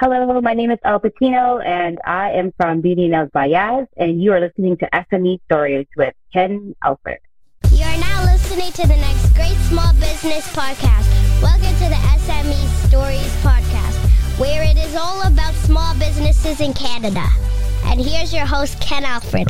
Hello, my name is Elle Patino, and I am from Beauty Nails by Yaz, and you are listening to SME Stories with Ken Alfred. You are now listening to the next great small business podcast. Welcome to the SME Stories podcast, where it is all about small businesses in Canada. And here's your host, Ken Alfred.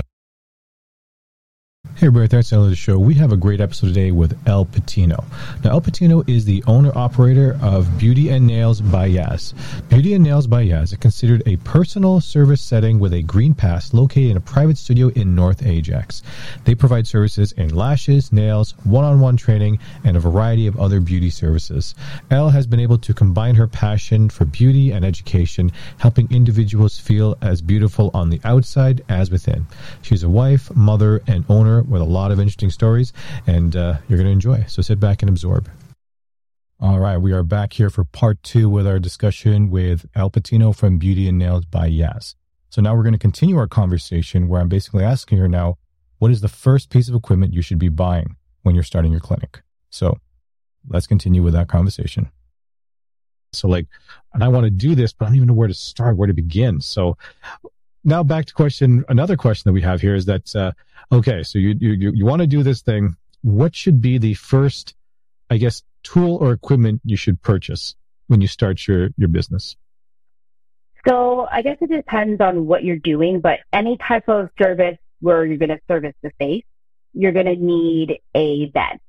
Hey everybody, thanks for the show. We have a great episode today with Elle Patino. Now, Elle Patino is the owner-operator of Beauty and Nails by Yaz. Beauty and Nails by Yaz is considered a personal service setting with a green pass located in a private studio in North Ajax. They provide services in lashes, nails, one-on-one training, and a variety of other beauty services. Elle has been able to combine her passion for beauty and education, helping individuals feel as beautiful on the outside as within. She's a wife, mother, and owner with a lot of interesting stories, and uh, you're going to enjoy. So sit back and absorb. All right, we are back here for part two with our discussion with Elle Patino from Beauty and Nails by Yaz. So now we're going to continue our conversation where I'm basically asking her now, what is the first piece of equipment you should be buying when you're starting your clinic? So let's continue with that conversation. So like, and I want to do this, but I don't even know where to start, where to begin. So now back to question, another question that we have here is that, uh, okay, so you, you, you want to do this thing. What should be the first, I guess, tool or equipment you should purchase when you start your, your business? So I guess it depends on what you're doing, but any type of service where you're going to service the face, you're going to need a bed.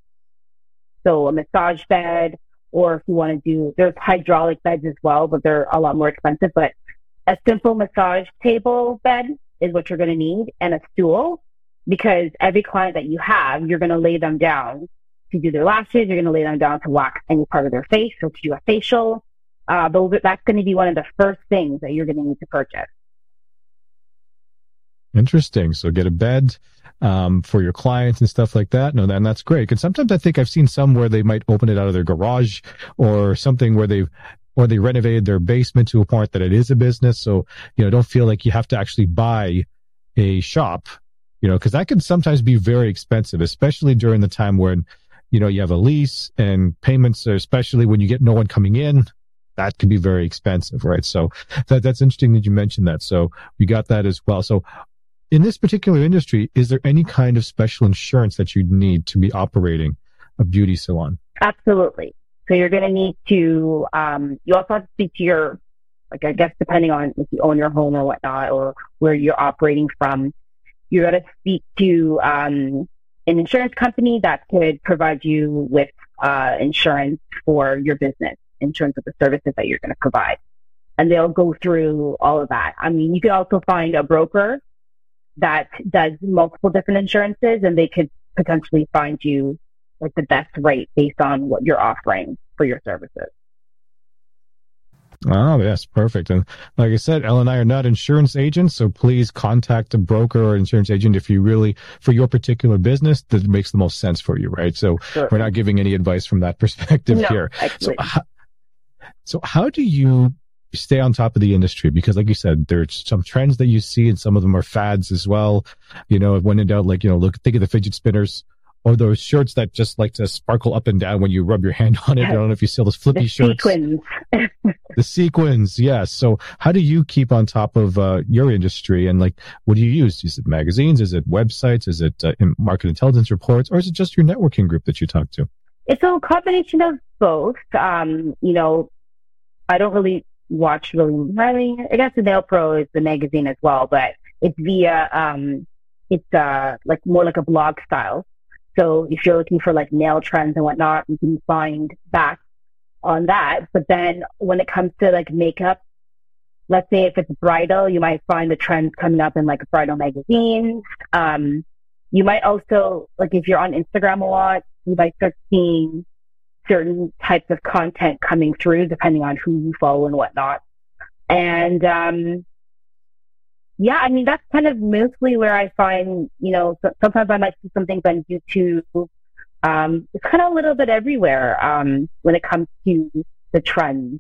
So a massage bed, or if you want to do, there's hydraulic beds as well, but they're a lot more expensive, but a simple massage table bed is what you're going to need and a stool because every client that you have, you're going to lay them down to do their lashes. You're going to lay them down to wax any part of their face or to do a facial. Uh, those, that's going to be one of the first things that you're going to need to purchase. Interesting. So get a bed um, for your clients and stuff like that. No, and that's great. Because sometimes I think I've seen some where they might open it out of their garage or something where they've or they renovated their basement to a point that it is a business. So you know, don't feel like you have to actually buy a shop you know, because that can sometimes be very expensive, especially during the time when, you know, you have a lease and payments, especially when you get no one coming in. That can be very expensive, right? So that, that's interesting that you mentioned that. So we got that as well. So in this particular industry, is there any kind of special insurance that you'd need to be operating a beauty salon? Absolutely. So you're going to need to, um, you also have to speak to your, like, I guess depending on if you own your home or whatnot, or where you're operating from, you got to speak to um, an insurance company that could provide you with uh, insurance for your business in terms of the services that you're going to provide. And they'll go through all of that. I mean, you can also find a broker that does multiple different insurances and they could potentially find you like the best rate based on what you're offering for your services. Oh, yes, perfect. And like I said, Elle and I are not insurance agents, so please contact a broker or insurance agent if you really, for your particular business, that makes the most sense for you, right? So sure. we're not giving any advice from that perspective no, here. So how, so how do you stay on top of the industry? Because like you said, there's some trends that you see and some of them are fads as well. You know, when in doubt, like, you know, look, think of the fidget spinners or those shirts that just like to sparkle up and down when you rub your hand on it. I don't know if you see those flippy the shirts. Sequins. the sequins, yes. So how do you keep on top of uh, your industry and like what do you use? Is it magazines? Is it websites? Is it uh, market intelligence reports? Or is it just your networking group that you talk to? It's a combination of both. Um, you know, I don't really watch really, I mean, I guess the Nail Pro is the magazine as well, but it's via, um, it's uh, like more like a blog style. So if you're looking for like nail trends and whatnot, you can find that on that. But then when it comes to like makeup, let's say if it's bridal, you might find the trends coming up in like bridal magazines. Um, you might also, like if you're on Instagram a lot, you might start seeing certain types of content coming through depending on who you follow and whatnot. And, um, yeah, I mean, that's kind of mostly where I find, you know, sometimes I might see some things on YouTube. Um, it's kind of a little bit everywhere, um, when it comes to the trends.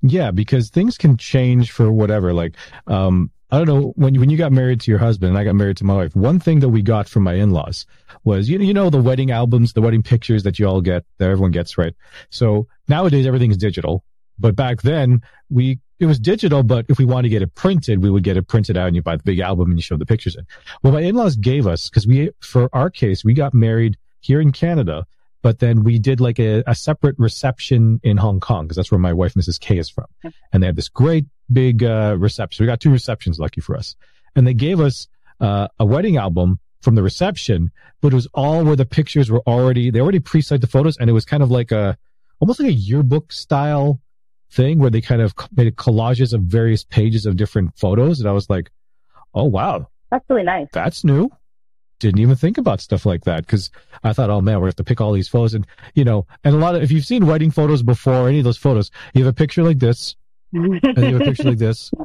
Yeah, because things can change for whatever. Like, um, I don't know when you, when you got married to your husband and I got married to my wife. One thing that we got from my in-laws was you know you know the wedding albums, the wedding pictures that you all get that everyone gets right. So nowadays everything's digital, But back then, we it was digital, but if we wanted to get it printed, we would get it printed out and you buy the big album and you show the pictures in. Well, my in-laws gave us, cause we, for our case, we got married here in Canada, but then we did like a, a separate reception in Hong Kong because that's where my wife, Mrs. K is from. And they had this great big, uh, reception. We got two receptions, lucky for us. And they gave us, uh, a wedding album from the reception, but it was all where the pictures were already, they already pre-sized the photos and it was kind of like a, almost like a yearbook style thing where they kind of made collages of various pages of different photos. And I was like, oh, wow. That's really nice. That's new. Didn't even think about stuff like that because I thought, oh man, we're going to have to pick all these photos. And, you know, and a lot of, if you've seen wedding photos before, any of those photos, you have a picture like this and you have a picture like this.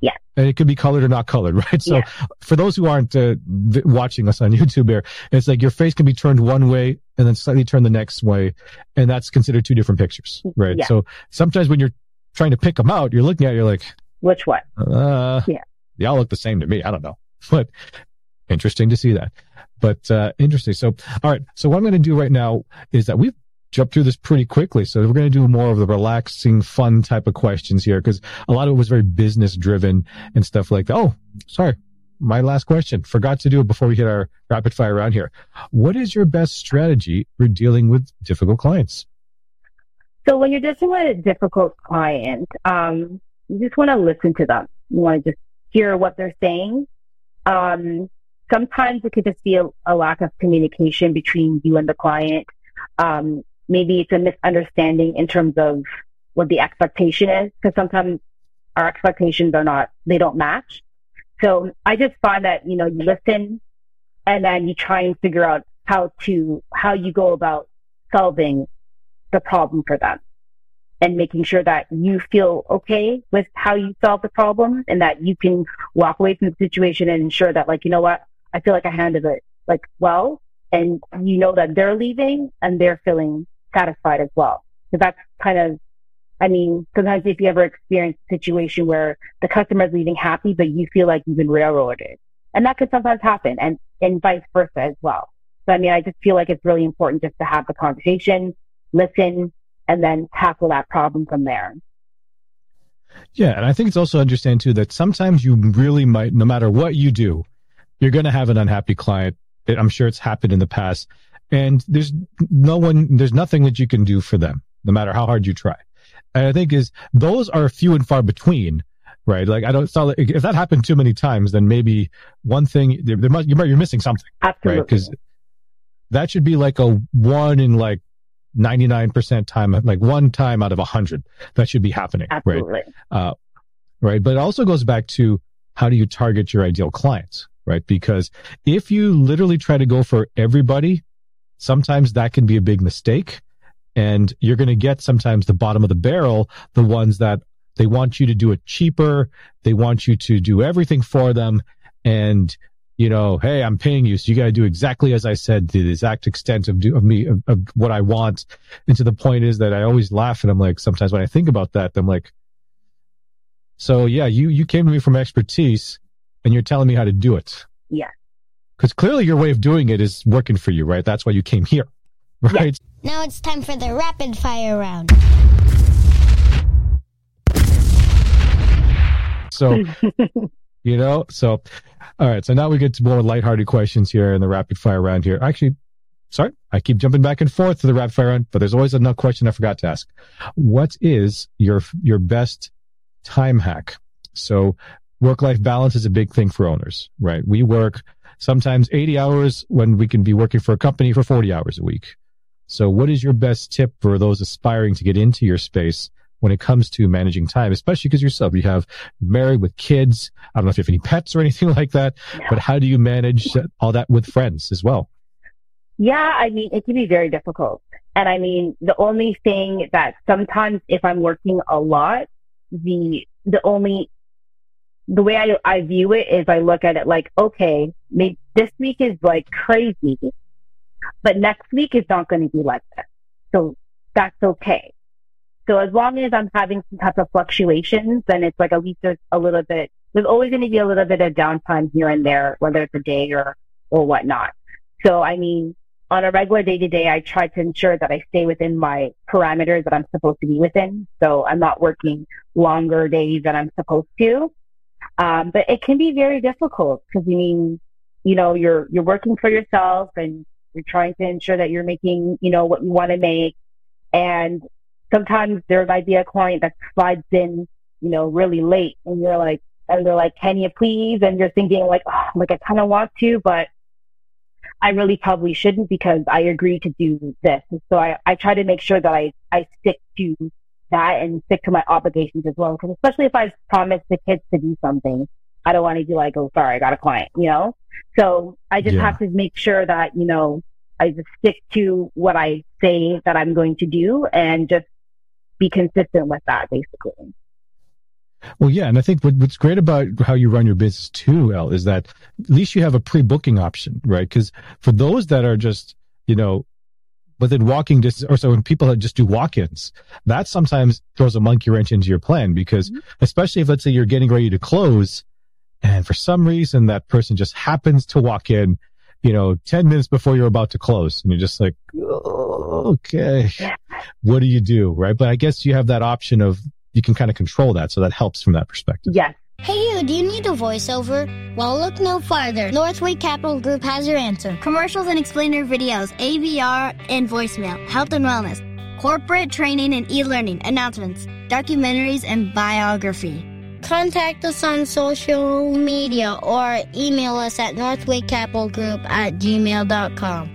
Yeah. And it could be colored or not colored, right? So Yeah. for those who aren't uh, v- watching us on YouTube here, it's like your face can be turned one way and then slightly turned the next way. And that's considered two different pictures, right? Yeah. So sometimes when you're trying to pick them out, you're looking at it, you're like, Which one? uh, Yeah. they all look the same to me. I don't know, but interesting to see that. But, uh, interesting. So, all right. So what I'm going to do right now is that we've jumped through this pretty quickly. So we're going to do more of the relaxing, fun type of questions here because a lot of it was very business driven and stuff like that. Oh, sorry. My last question. Forgot to do it before we hit our rapid fire round here. What is your best strategy for dealing with difficult clients? So when you're dealing with a difficult client, um, you just want to listen to them. You want to just hear what they're saying. Um, sometimes it could just be a, a lack of communication between you and the client. Um, maybe it's a misunderstanding in terms of what the expectation is, because sometimes our expectations are not, they don't match. So I just find that, you know, you listen and then you try and figure out how to, how you go about solving the problem for them and making sure that you feel okay with how you solve the problem and that you can walk away from the situation and ensure that like, you know what? I feel like I handled it like well and you know that they're leaving and they're feeling satisfied as well. So that's kind of, I mean, sometimes if you ever experience a situation where the customer is leaving happy, but you feel like you've been railroaded and that could sometimes happen and, and vice versa as well. So I mean, I just feel like it's really important just to have the conversation, listen, and then tackle that problem from there. Yeah. And I think it's also understand too that sometimes you really might, no matter what you do, you're going to have an unhappy client. I'm sure it's happened in the past and there's no one, there's nothing that you can do for them, no matter how hard you try. And I think is those are few and far between, right? Like I don't, like, if that happened too many times, then maybe one thing, there, there must, you're missing something, Absolutely. right? Because that should be like a one in like 99% time, like one time out of a hundred that should be happening, right? Absolutely. uh, right? But it also goes back to how do you target your ideal clients, right? Because if you literally try to go for everybody, sometimes that can be a big mistake. And you're going to get sometimes the bottom of the barrel, the ones that they want you to do it cheaper. They want you to do everything for them. And, you know, hey, I'm paying you. So you got to do exactly as I said, the exact extent of, do, of me, of, of what I want. And to the point is that I always laugh and I'm like, sometimes when I think about that, I'm like, so yeah, you, you came to me from expertise and you're telling me how to do it. Yeah. Because clearly your way of doing it is working for you, right? That's why you came here, right? Now it's time for the rapid fire round. So, you know, so, all right. So now we get to more lighthearted questions here in the rapid fire round here. Actually, sorry, I keep jumping back and forth to the rapid fire round, but there's always another question I forgot to ask. What is your, your best time hack? So work life balance is a big thing for owners, right? We work sometimes 80 hours when we can be working for a company for 40 hours a week. So what is your best tip for those aspiring to get into your space when it comes to managing time, especially because yourself, you have married with kids. I don't know if you have any pets or anything like that, but how do you manage all that with friends as well? Yeah, I mean, it can be very difficult. And I mean, the only thing that sometimes if I'm working a lot, the, the only, the way I, I view it is I look at it like, okay, maybe this week is like crazy, but next week is not going to be like that. So that's okay. So as long as I'm having some type of fluctuations, then it's like at least there's a little bit, there's always going to be a little bit of downtime here and there, whether it's a day or, or whatnot. So I mean, on a regular day to day, I try to ensure that I stay within my parameters that I'm supposed to be within. So I'm not working longer days than I'm supposed to. Um, but it can be very difficult because I mean, you know, you're, you're working for yourself and you're trying to ensure that you're making, you know, what you want to make. And sometimes there might be a client that slides in, you know, really late and you're like, and they're like, can you please? And you're thinking like, oh, like I kind of want to, but I really probably shouldn't because I agreed to do this. And so I, I try to make sure that I, I stick to that and stick to my obligations as well. Because especially if I promise the kids to do something, I don't want to be like, oh, sorry, I got a client, you know? So I just yeah. have to make sure that, you know, I just stick to what I say that I'm going to do and just be consistent with that, basically. Well, yeah, and I think what, what's great about how you run your business too, Elle, is that at least you have a pre-booking option, right? Because for those that are just, you know, within walking distance, or so when people just do walk-ins, that sometimes throws a monkey wrench into your plan because, mm-hmm. especially if let's say you're getting ready to close, and for some reason that person just happens to walk in, you know, ten minutes before you're about to close, and you're just like, oh, okay, what do you do, right? But I guess you have that option of you can kind of control that. So that helps from that perspective. Yes. Hey you, do you need a voiceover? Well, look no farther. Northway Capital Group has your answer. Commercials and explainer videos, AVR and voicemail, health and wellness, corporate training and e-learning, announcements, documentaries, and biography. Contact us on social media or email us at northwaycapitalgroup at gmail.com.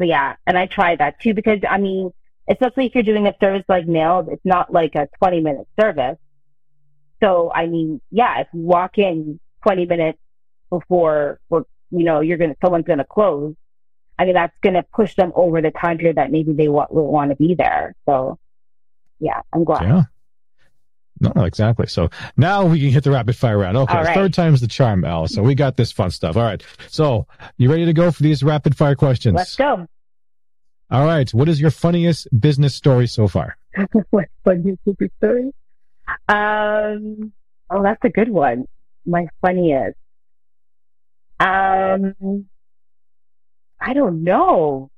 Yeah, and I tried that too because I mean, especially if you're doing a service like nails, it's not like a 20 minute service. So, I mean, yeah, if you walk in 20 minutes before, or, you know, you're going to, someone's going to close, I mean, that's going to push them over the time period that maybe they will want to be there. So, yeah, I'm glad. Yeah. No, exactly. So now we can hit the rapid fire round. Okay, right. third time's the charm, Elle. So we got this fun stuff. All right. So you ready to go for these rapid fire questions? Let's go. All right. What is your funniest business story so far? My funniest business story? Um, oh, that's a good one. My funniest. Um, I don't know.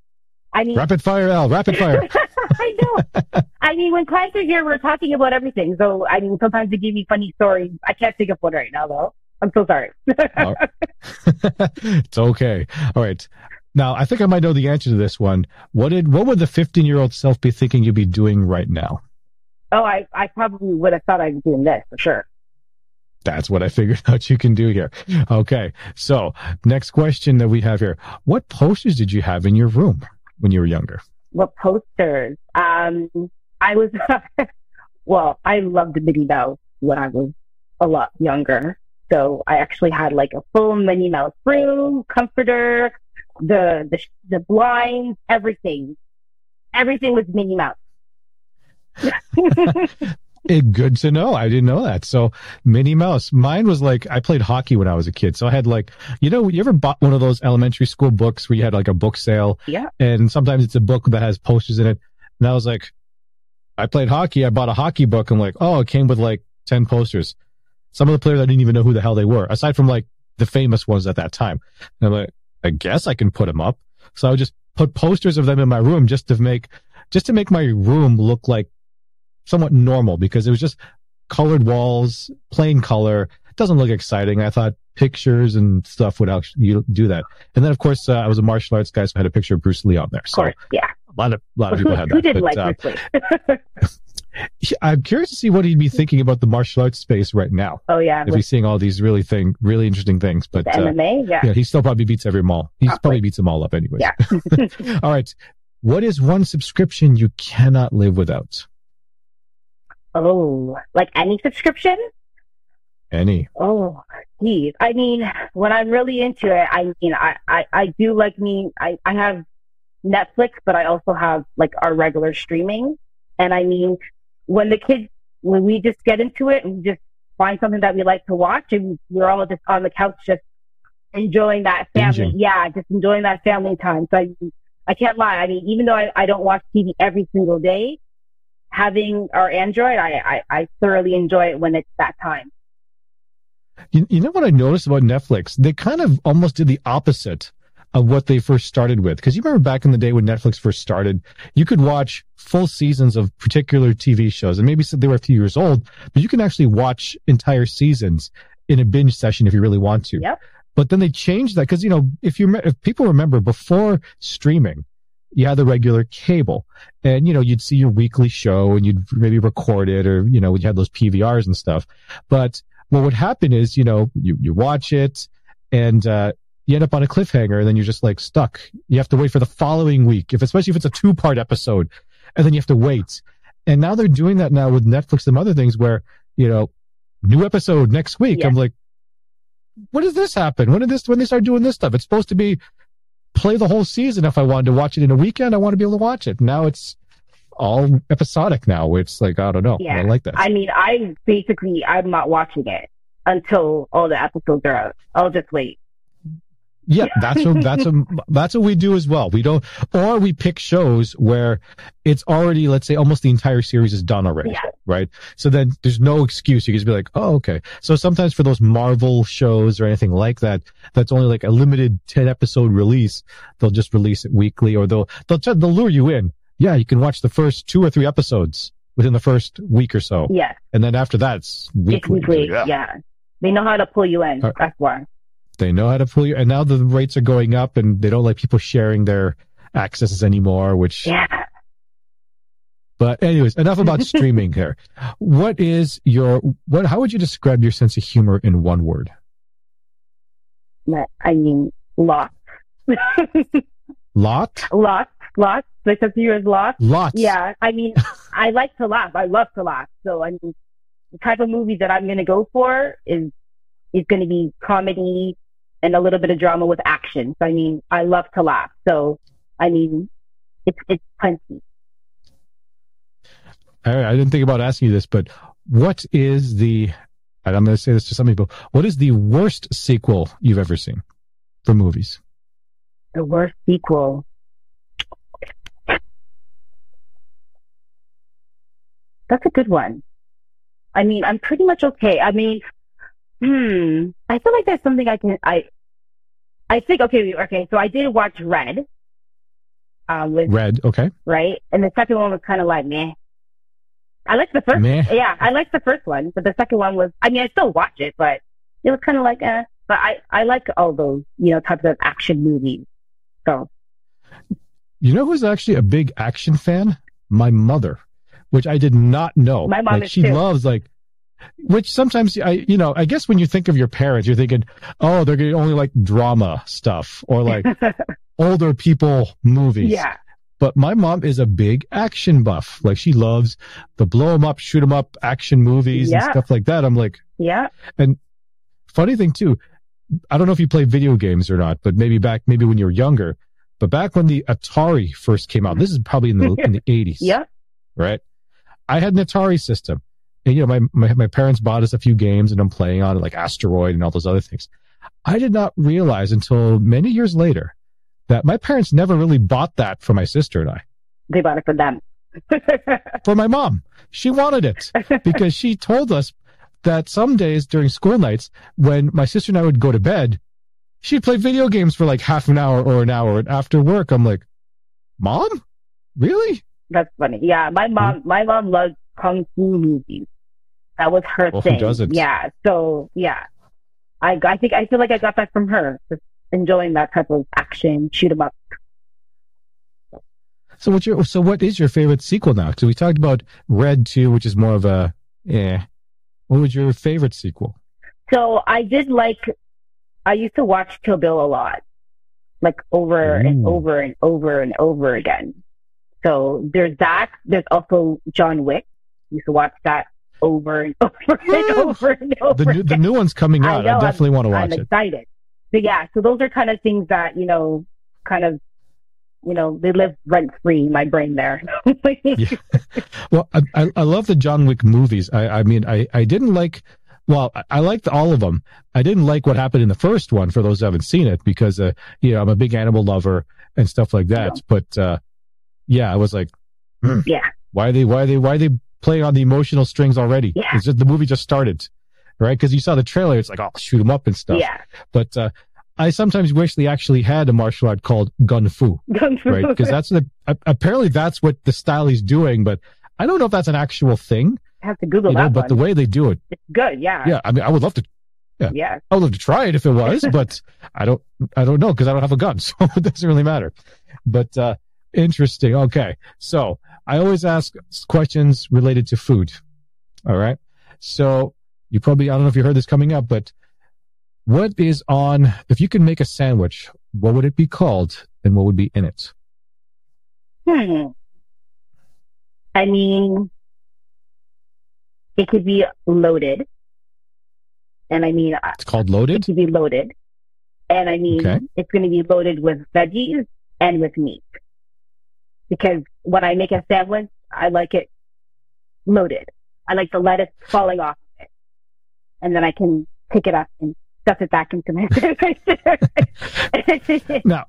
I mean, rapid fire, Elle. Rapid fire. I know. I mean, when clients are here, we're talking about everything. So, I mean, sometimes they give me funny stories. I can't think of one right now, though. I'm so sorry. it's okay. All right. Now, I think I might know the answer to this one. What did what would the 15 year old self be thinking you'd be doing right now? Oh, I, I probably would have thought I'd be doing this for sure. That's what I figured out you can do here. Okay. So next question that we have here. What posters did you have in your room when you were younger? What posters? Um, I was, well, I loved Minnie Mouse when I was a lot younger. So I actually had like a full Minnie Mouse room, comforter, the the the blinds, everything, everything was Minnie Mouse. it, good to know. I didn't know that. So Minnie Mouse. Mine was like I played hockey when I was a kid, so I had like you know you ever bought one of those elementary school books where you had like a book sale? Yeah. And sometimes it's a book that has posters in it, and I was like, I played hockey. I bought a hockey book. I'm like, oh, it came with like ten posters. Some of the players I didn't even know who the hell they were, aside from like the famous ones at that time. And I'm like, I guess I can put them up. So I would just put posters of them in my room just to make, just to make my room look like somewhat normal because it was just colored walls, plain color. It doesn't look exciting. I thought pictures and stuff would actually do that. And then of course, uh, I was a martial arts guy, so I had a picture of Bruce Lee on there. So of course, yeah. A lot of, a lot of people who, had that. Who did but, like uh, Bruce Lee? I'm curious to see what he'd be thinking about the martial arts space right now. Oh yeah, if he's seeing all these really thing, really interesting things. But uh, MMA, yeah, yeah, he still probably beats every mall. He probably beats them all up, anyways. Yeah. all right. What is one subscription you cannot live without? Oh, like any subscription? Any. Oh, geez. I mean, when I'm really into it, I mean, I, I, I do like me, I, I have Netflix, but I also have like our regular streaming. And I mean, when the kids, when we just get into it and we just find something that we like to watch and we're all just on the couch just enjoying that family. Yeah, just enjoying that family time. So I, I can't lie. I mean, even though I, I don't watch TV every single day, having our Android, I, I, I thoroughly enjoy it when it's that time. You, you know what I noticed about Netflix? They kind of almost did the opposite of what they first started with. Because you remember back in the day when Netflix first started, you could watch full seasons of particular TV shows, and maybe they were a few years old, but you can actually watch entire seasons in a binge session if you really want to. Yep. But then they changed that because you know if you if people remember before streaming, you had the regular cable, and you know you'd see your weekly show and you'd maybe record it or you know you had those PVRs and stuff. But what would happen is you know you you watch it and uh, you end up on a cliffhanger and then you're just like stuck. You have to wait for the following week, if especially if it's a two part episode, and then you have to wait. And now they're doing that now with Netflix and other things where you know new episode next week. Yeah. I'm like, when does this happen? When did this? When they start doing this stuff? It's supposed to be play the whole season. If I wanted to watch it in a weekend, I want to be able to watch it. Now it's all episodic. Now it's like I don't know. Yeah. I like that. I mean, I basically I'm not watching it until all the episodes are out. I'll just wait. Yeah, that's what that's what that's what we do as well. We don't, or we pick shows where it's already, let's say, almost the entire series is done already, Yeah. right? So then there's no excuse. You can just be like, oh, okay. So sometimes for those Marvel shows or anything like that, that's only like a limited ten episode release. They'll just release it weekly, or they'll they'll t- they'll lure you in. Yeah, you can watch the first two or three episodes within the first week or so, Yeah, and then after that, it's it's weekly. weekly. Yeah. they know how to pull you in. Uh, That's why. They know how to pull you, and now the rates are going up, and they don't like people sharing their accesses anymore. Which, Yeah. but anyways, enough about streaming here. What is your what? How would you describe your sense of humor in one word? I mean, lots, Lot, lots, lots. My sense of humor is lots. lots. Yeah, I mean, I like to laugh. I love to laugh. So I mean, the type of movie that I'm gonna go for is is gonna be comedy and a little bit of drama with action. So I mean, I love to laugh. So I mean, it's it's plenty. All right, I didn't think about asking you this, but what is the? And I'm going to say this to some people. What is the worst sequel you've ever seen for movies? The worst sequel. That's a good one. I mean, I'm pretty much okay. I mean, hmm. I feel like there's something I can. I. I think okay. Okay. So I did watch Red. Um, with Red. Okay. right? And the second one was kind of like meh. I liked the first. Meh. Yeah, I liked the first one, but the second one was. I mean, I still watch it, but it was kind of like eh. But I I like all those you know types of action movies. So You know who's actually a big action fan? My mother, which I did not know. My mom like she too. loves like, which sometimes I, you know, I guess when you think of your parents, you're thinking, oh, they're only like drama stuff or like older people movies. yeah, But my mom is a big action buff. Like she loves the blow 'em up, shoot 'em up action movies and stuff like that. I'm like, yeah. And funny thing too, I don't know if you play video games or not, but maybe back, maybe when you were younger, but back when the Atari first came out, this is probably in the, in the 80s. Yeah. Right. I had an Atari system. And, you know, my, my, my parents bought us a few games and I'm playing on it, like Asteroid and all those other things. I did not realize until many years later that my parents never really bought that for my sister and I. They bought it for them. For my mom. She wanted it because she told us that some days during school nights, when my sister and I would go to bed, she'd play video games for like half an hour or an hour. And after work, I'm like, Mom? Really? That's funny. Yeah, my mom, my mom loved kung fu movies. That was her Well, who thing. doesn't? Yeah. So yeah, I I think I feel like I got that from her. Just enjoying that type of action, shoot 'em up. So what's your, so what is your favorite sequel now? Because we talked about Red 2, which is more of a, yeah. What was your favorite sequel? So I did like, I used to watch Kill Bill a lot, like over and over and over and over again. So there's that. There's also John Wick. used to watch that over and over and over and over. The new, the new one's coming I out. know, I definitely want to watch I'm it. excited. So yeah, so those are kind of things that, you know, kind of, you know, they live rent free in my brain there. Yeah. Well, I, I, I love the John Wick movies. I, I mean, I, I didn't like, well, I, I liked all of them. I didn't like what happened in the first one for those who haven't seen it because, uh, you know, I'm a big animal lover and stuff like that. Yeah. But, uh, yeah, I was like, yeah. why are they, why are they, why are they playing on the emotional strings already? Yeah. It's just the movie just started, right? Because you saw the trailer. It's like, oh, shoot them up and stuff. Yeah. But uh, I sometimes wish they actually had a martial art called gun fu, Gun fu. right? Because that's the apparently that's what the style he's doing, but I don't know if that's an actual thing, I have to Google you know. that But one. the way they do it, it's good. Yeah. yeah, I mean, I would love to Yeah. I would love to try it if it was, but I don't, I don't know because I don't have a gun, so it doesn't really matter. But uh, interesting. Okay, so I always ask questions related to food. All right, so you probably, I don't know if you heard this coming up, but what is on? If you could make a sandwich, what would it be called, and what would be in it? Hmm. I mean, it could be loaded. And I mean, uh, It's called it loaded. could be loaded. And I mean, Okay. it's going to be loaded with veggies and with meat. Because when I make a sandwich, I like it loaded. I like the lettuce falling off of it. And then I can pick it up and stuff it back into my sandwich. Now,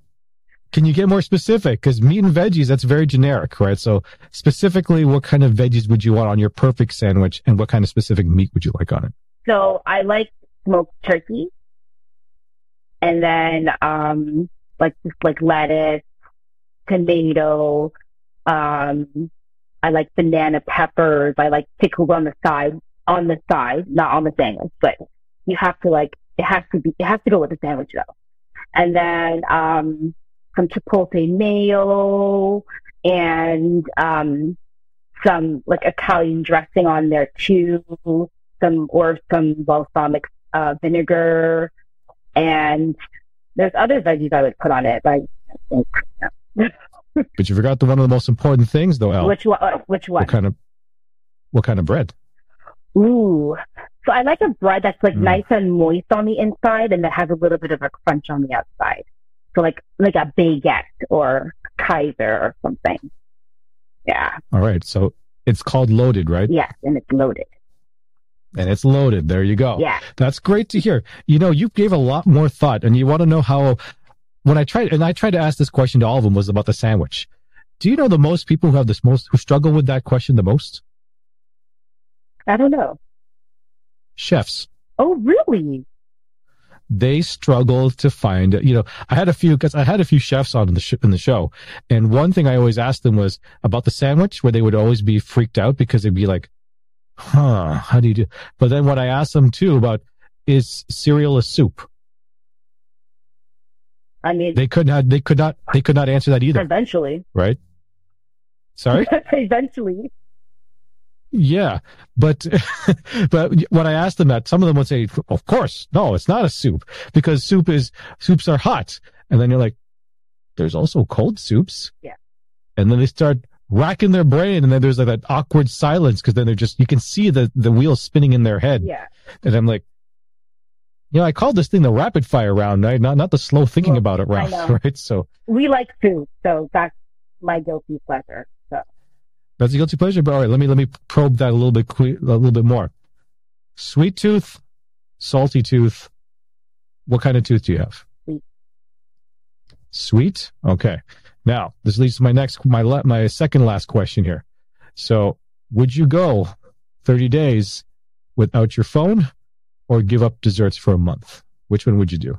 can you get more specific? Because meat and veggies, that's very generic, right? So specifically, what kind of veggies would you want on your perfect sandwich, and what kind of specific meat would you like on it? So I like smoked turkey. And then, um, like, just like lettuce, tomato, um, I like banana peppers. I like pickles on the side, on the side, not on the sandwich, but you have to like, it has to be, it has to go with the sandwich though. And then, um, some chipotle mayo and, um, some like Italian dressing on there too some or some balsamic uh, vinegar, and there's other veggies I would put on it. but I Like But you forgot the one of the most important things, though, Elle. which one? uh, Which one? What kind of what kind of bread? Ooh. So I like a bread that's like Mm. nice and moist on the inside, and that has a little bit of a crunch on the outside. So like like a baguette or Kaiser or something. Yeah. All right, so it's called loaded, right? Yes, and it's loaded. And it's loaded. There you go. Yeah. That's great to hear. You know, you gave a lot more thought, and you want to know how. When I tried, and I tried to ask this question to all of them, was about the sandwich. Do you know the most people who have this most who struggle with that question the most? I don't know. Chefs. Oh, really? they struggle to find it. you know i had a few because i had a few chefs on in the, sh- in the show and one thing i always asked them was about the sandwich where they would always be freaked out because they'd be like huh how do you do but then what i asked them too about is cereal a soup I mean, they could not they could not they could not answer that either eventually. right sorry eventually. Yeah, but but when I asked them that, some of them would say, "Of course, no, it's not a soup because soup is soups are hot." And then you're like, "There's also cold soups." Yeah. And then they start racking their brain, and then there's like that awkward silence because then they're just you can see the the wheels spinning in their head, Yeah. and I'm like, "You know, I called this thing the rapid fire round, right? Not not the slow thinking Well, about it round, right?" So We like food, so that's my guilty pleasure. So That's a guilty pleasure. But all right, let me let me probe that a little bit que- a little bit more. Sweet tooth, salty tooth. What kind of tooth do you have? Sweet. Sweet. Okay. Now this leads to my next my la- my second last question here. So, would you go thirty days without your phone, or give up desserts for a month? Which one would you do?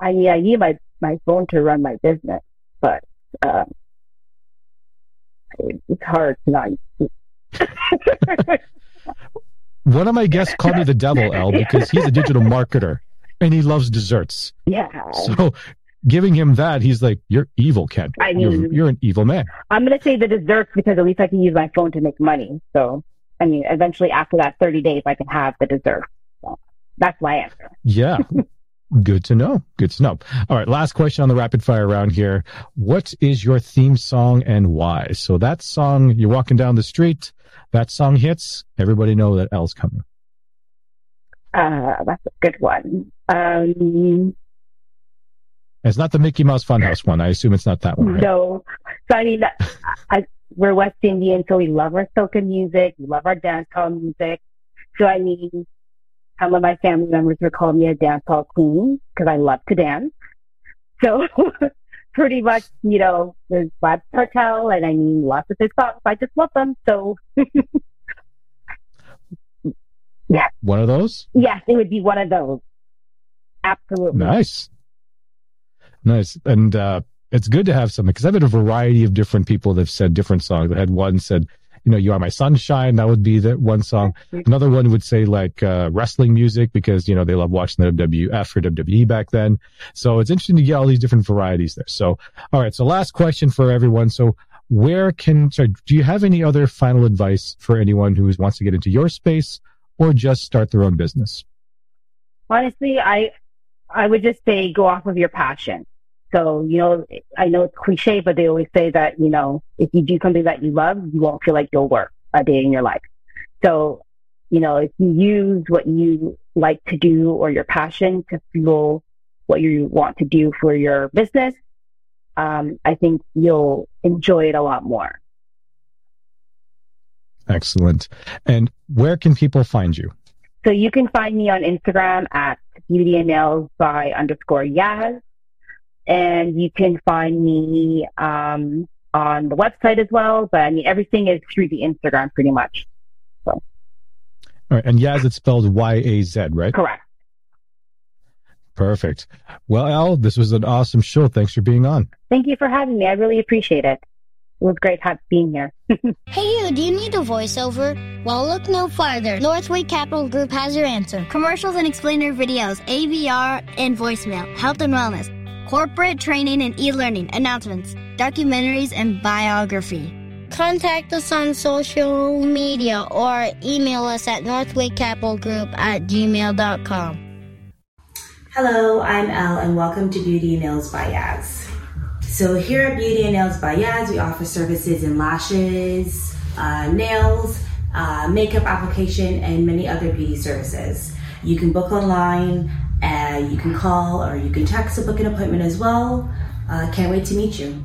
I mean, I need my my phone to run my business, but um, it's hard to not. One of my guests called me the devil, Elle, because he's a digital marketer and he loves desserts. yeah, So giving him that, he's like, "You're evil, Ken. I you're, mean- you're an evil man." I'm gonna say the desserts because at least I can use my phone to make money. So I mean, eventually after that 30 days, I can have the dessert. So that's my answer. Yeah, good to know. Good to know. All right, last question on the rapid fire round here. What is your theme song and why? So that song, you're walking down the street, that song hits, everybody know that Elle's coming. Uh, that's a good one. Um, It's not the Mickey Mouse Funhouse one. I assume it's not that one. Right? No. So I mean, I, we're West Indian, so we love our soca music. We love our dancehall music. So I mean, some of my family members would call me a dancehall queen because I love to dance. So pretty much, you know, there's Vybz Kartel, and I mean, lots of his songs. I just love them. So yeah. One of those? Yes, it would be one of those. Absolutely. Nice. Nice. And uh, it's good to have something because I've had a variety of different people that have said different songs. I had one said, you know, You Are My Sunshine. That would be the one song. Another one would say like uh, wrestling music because, you know, they love watching the WWF or WWE back then. So it's interesting to get all these different varieties there. So, all right. So last question for everyone. So where can, sorry, do you have any other final advice for anyone who wants to get into your space or just start their own business? Honestly, I, I would just say go off of your passion. So, you know, I know it's cliche, but they always say that, you know, if you do something that you love, you won't feel like you'll work a day in your life. So, you know, if you use what you like to do or your passion to fuel what you want to do for your business, um, I think you'll enjoy it a lot more. Excellent. And where can people find you? So you can find me on Instagram at beauty and nails by underscore Yaz and you can find me um, on the website as well. But I mean, everything is through the Instagram pretty much. So. All right, and Yaz, it's spelled Y A Z, right? Correct. Perfect. Well, Elle, this was an awesome show. Thanks for being on. Thank you for having me. I really appreciate it. It was great having being here. hey, you, do you need a voiceover? Well, look no farther. Northway Capital Group has your answer. Commercials and explainer videos, AVR, and voicemail, health and wellness corporate training and e-learning, announcements, documentaries, and biography. Contact us on social media or email us at northwaycapitalgroup at gmail.com. Hello, I'm Elle and welcome to Beauty and Nails by Yaz. So here at Beauty and Nails by Yaz, we offer services in lashes, uh, nails, uh, makeup application, and many other beauty services. You can book online uh, you can call or you can text to book an appointment as well. Uh, can't wait to meet you.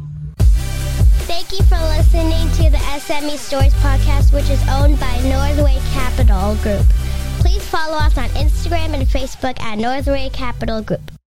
Thank you for listening to the SME Stories podcast, which is owned by Northway Capital Group. Please follow us on Instagram and Facebook at Northway Capital Group.